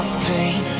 something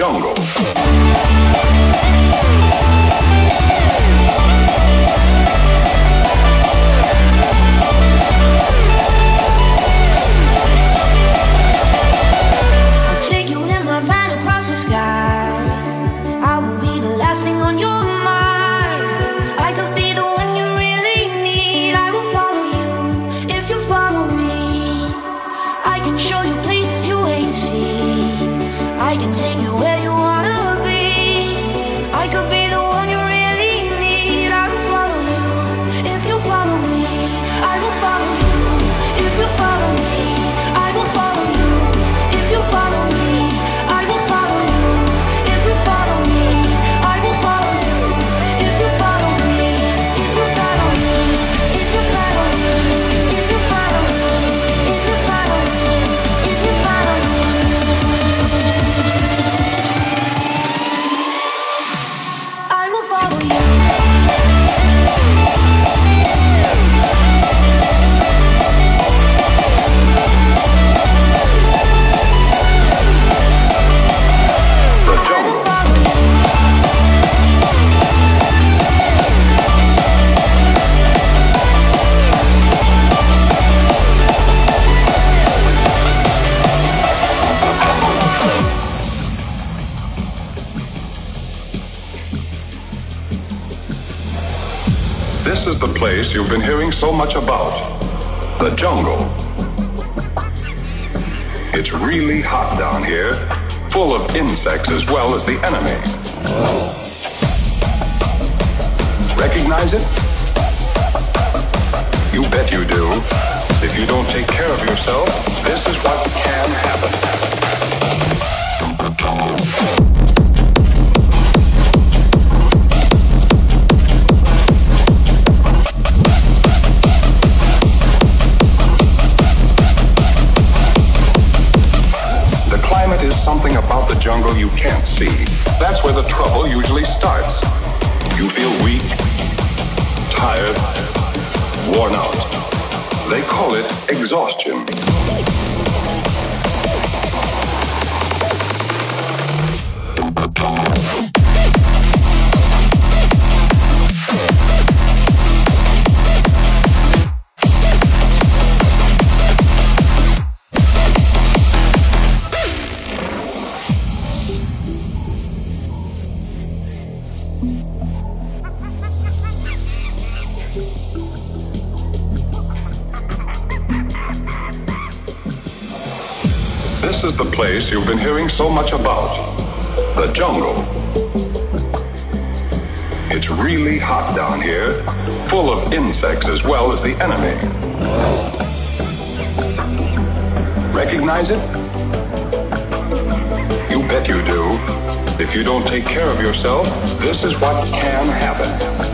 I place you've been hearing so much about. The jungle. It's really hot down here, full of insects as well as the enemy. Recognize it? You bet you do. If you don't take care of yourself, this is what That's where the trouble usually starts. Place you've been hearing so much about. The jungle. It's really hot down here, full of insects as well as the enemy. Recognize it? You bet you do. If you don't take care of yourself, this is what can happen.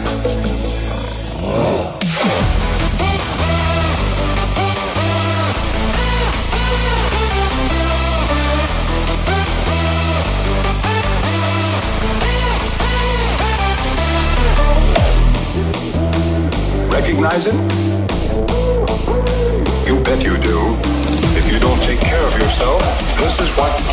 Recognize? You bet you do. If you don't take care of yourself, this is what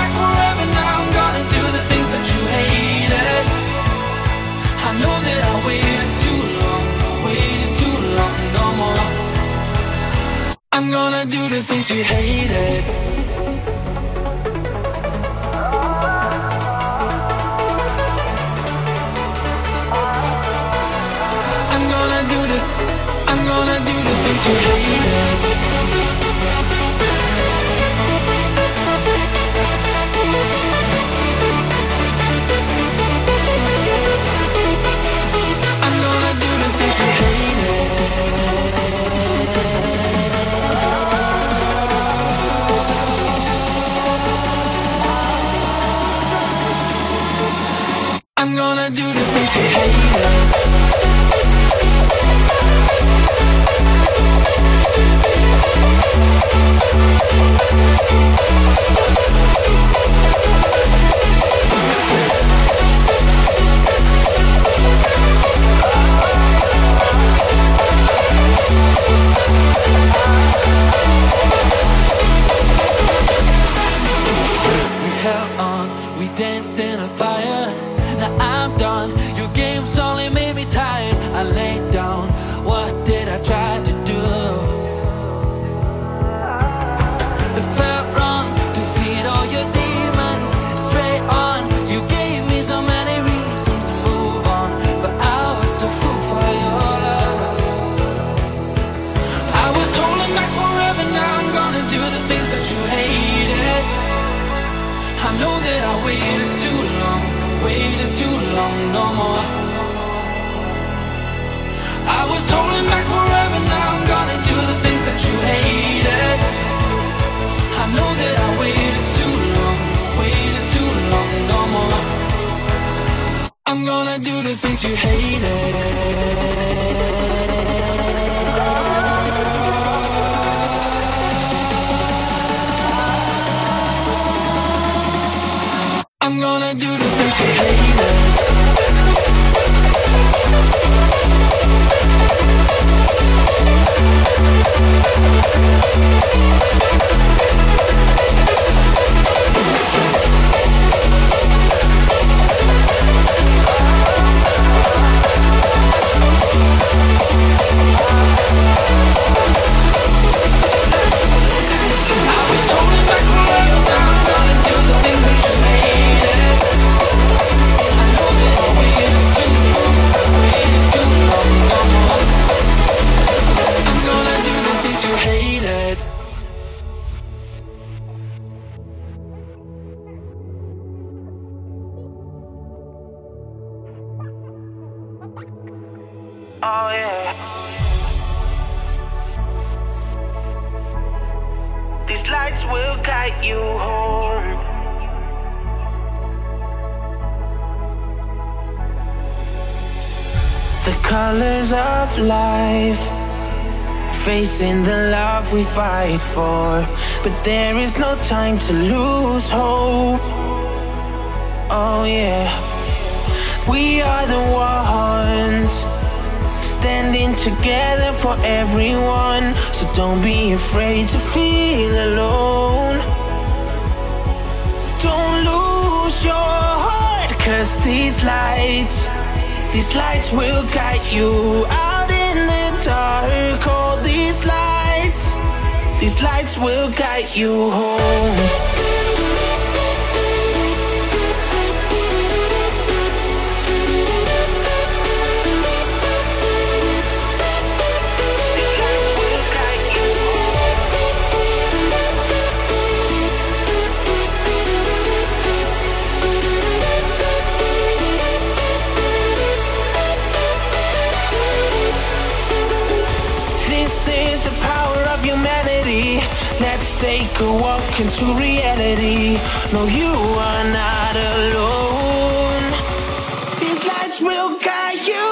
back forever now. I'm gonna do the things that you hated. I know that I waited too long, waited too long, no more. I'm gonna do the things you hated. I'm gonna do the, I'm gonna do the things you hated. the things you hated. I'm gonna do the things you hate. the colors of life. Facing the love we fight for, but there is no time to lose hope. Oh, yeah, we are the ones standing together for everyone. So don't be afraid to feel alone. Don't lose your heart, cause these lights these lights will guide you out in the dark. All these lights, these lights will guide you home. take a walk into reality. No, you are not alone. These lights will guide you.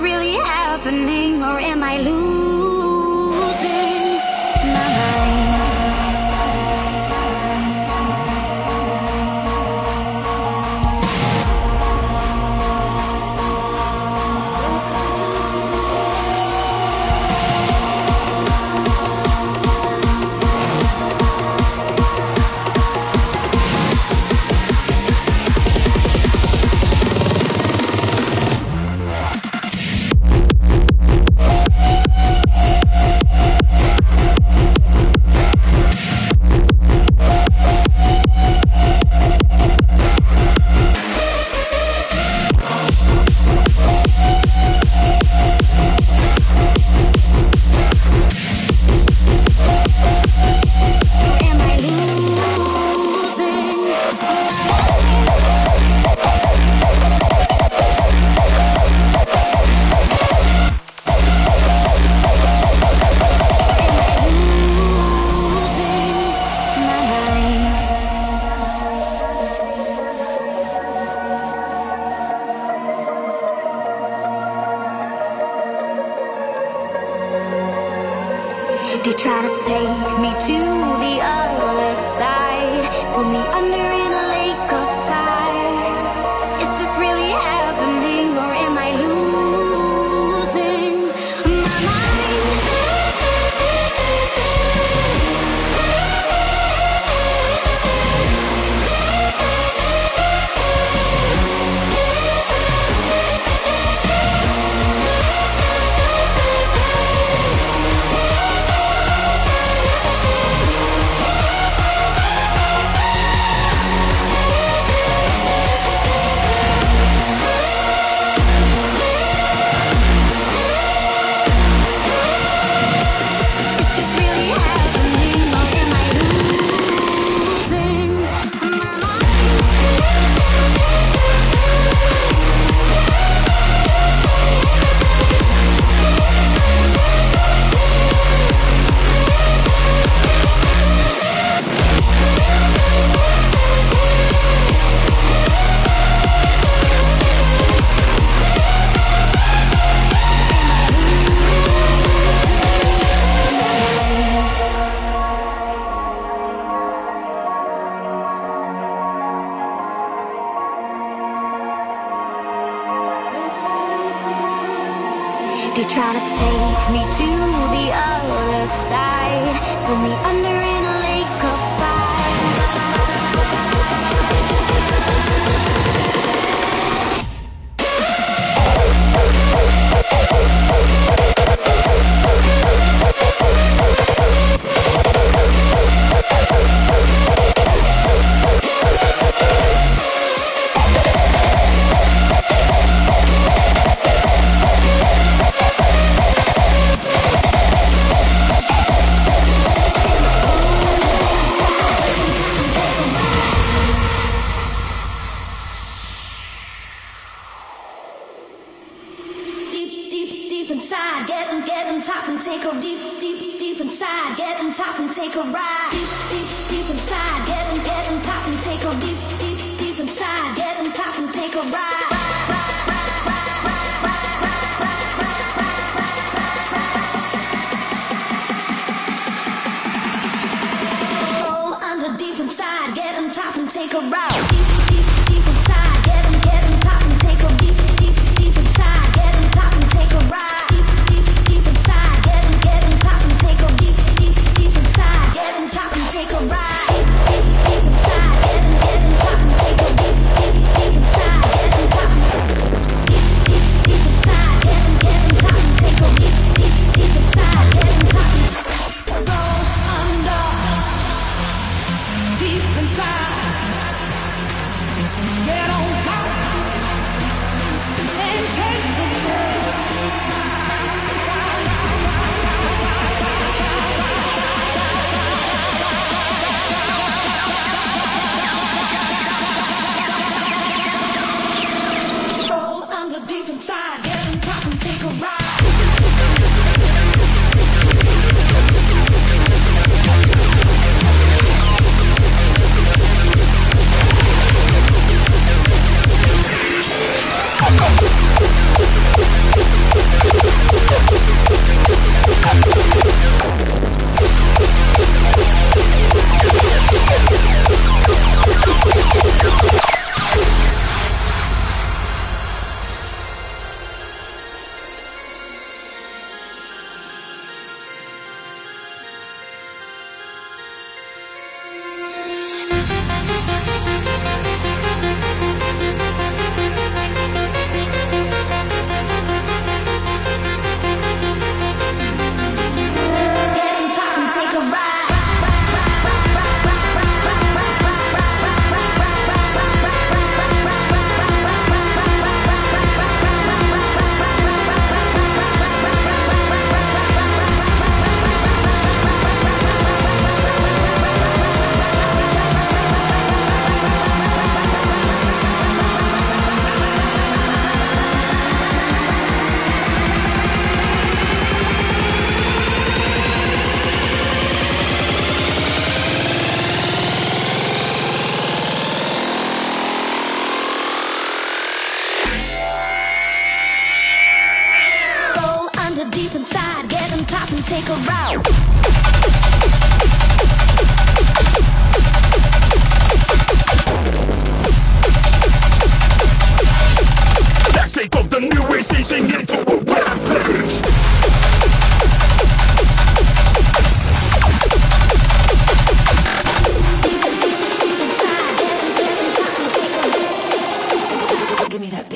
really happening or am I losing? They try to take me to the other side.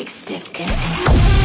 Big stiff.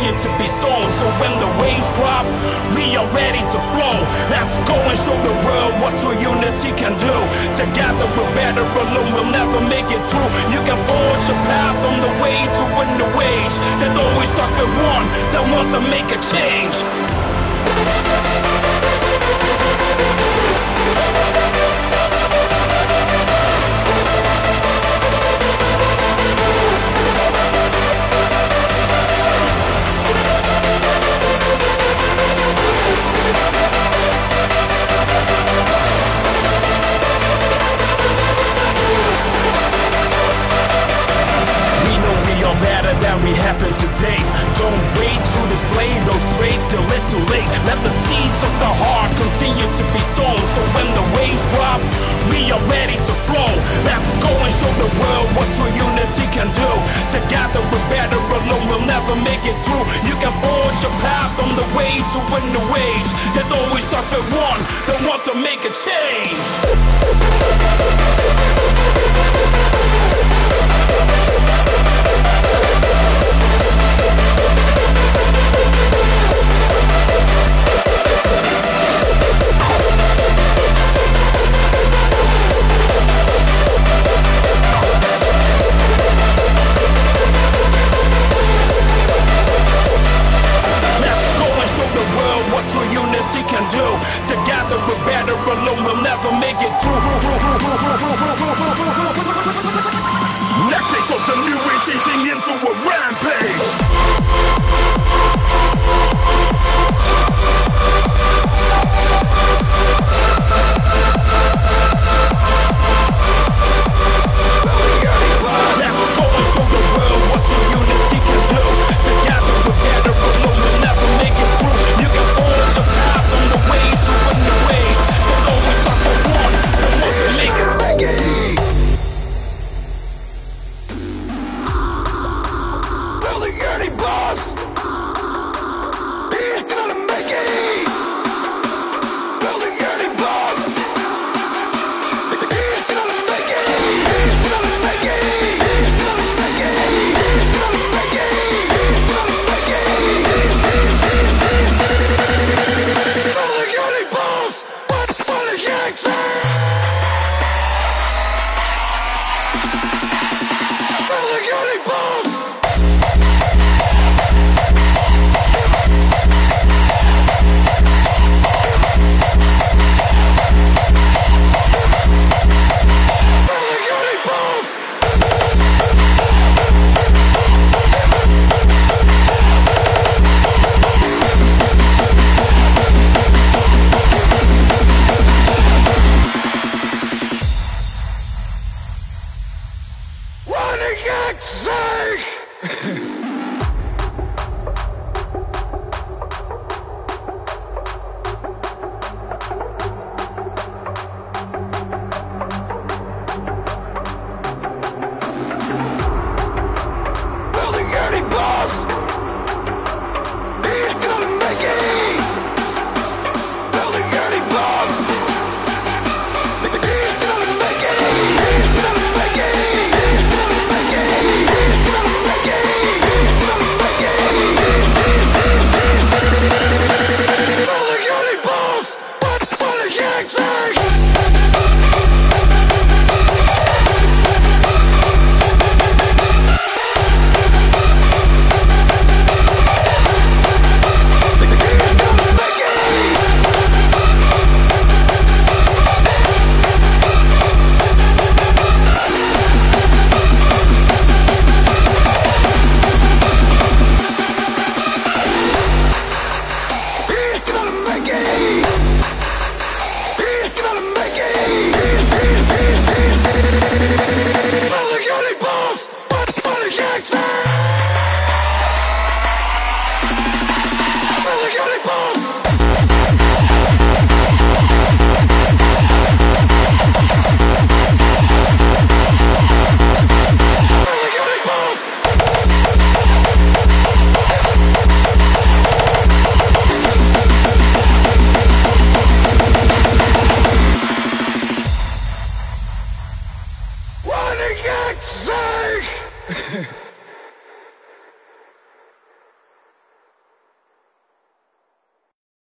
To be sown. So when the waves drop, we are ready to flow. Let's go and show the world what true unity can do. Together we're better, alone we'll never make it through. You can forge a path on the way to win the wage. It always starts with one that wants to make a change. Ready to flow. Let's go and show the world what true unity can do. Together we're better, alone we'll never make it through. You can forge your path on the way to win the wage. It always starts with one that wants to make a change.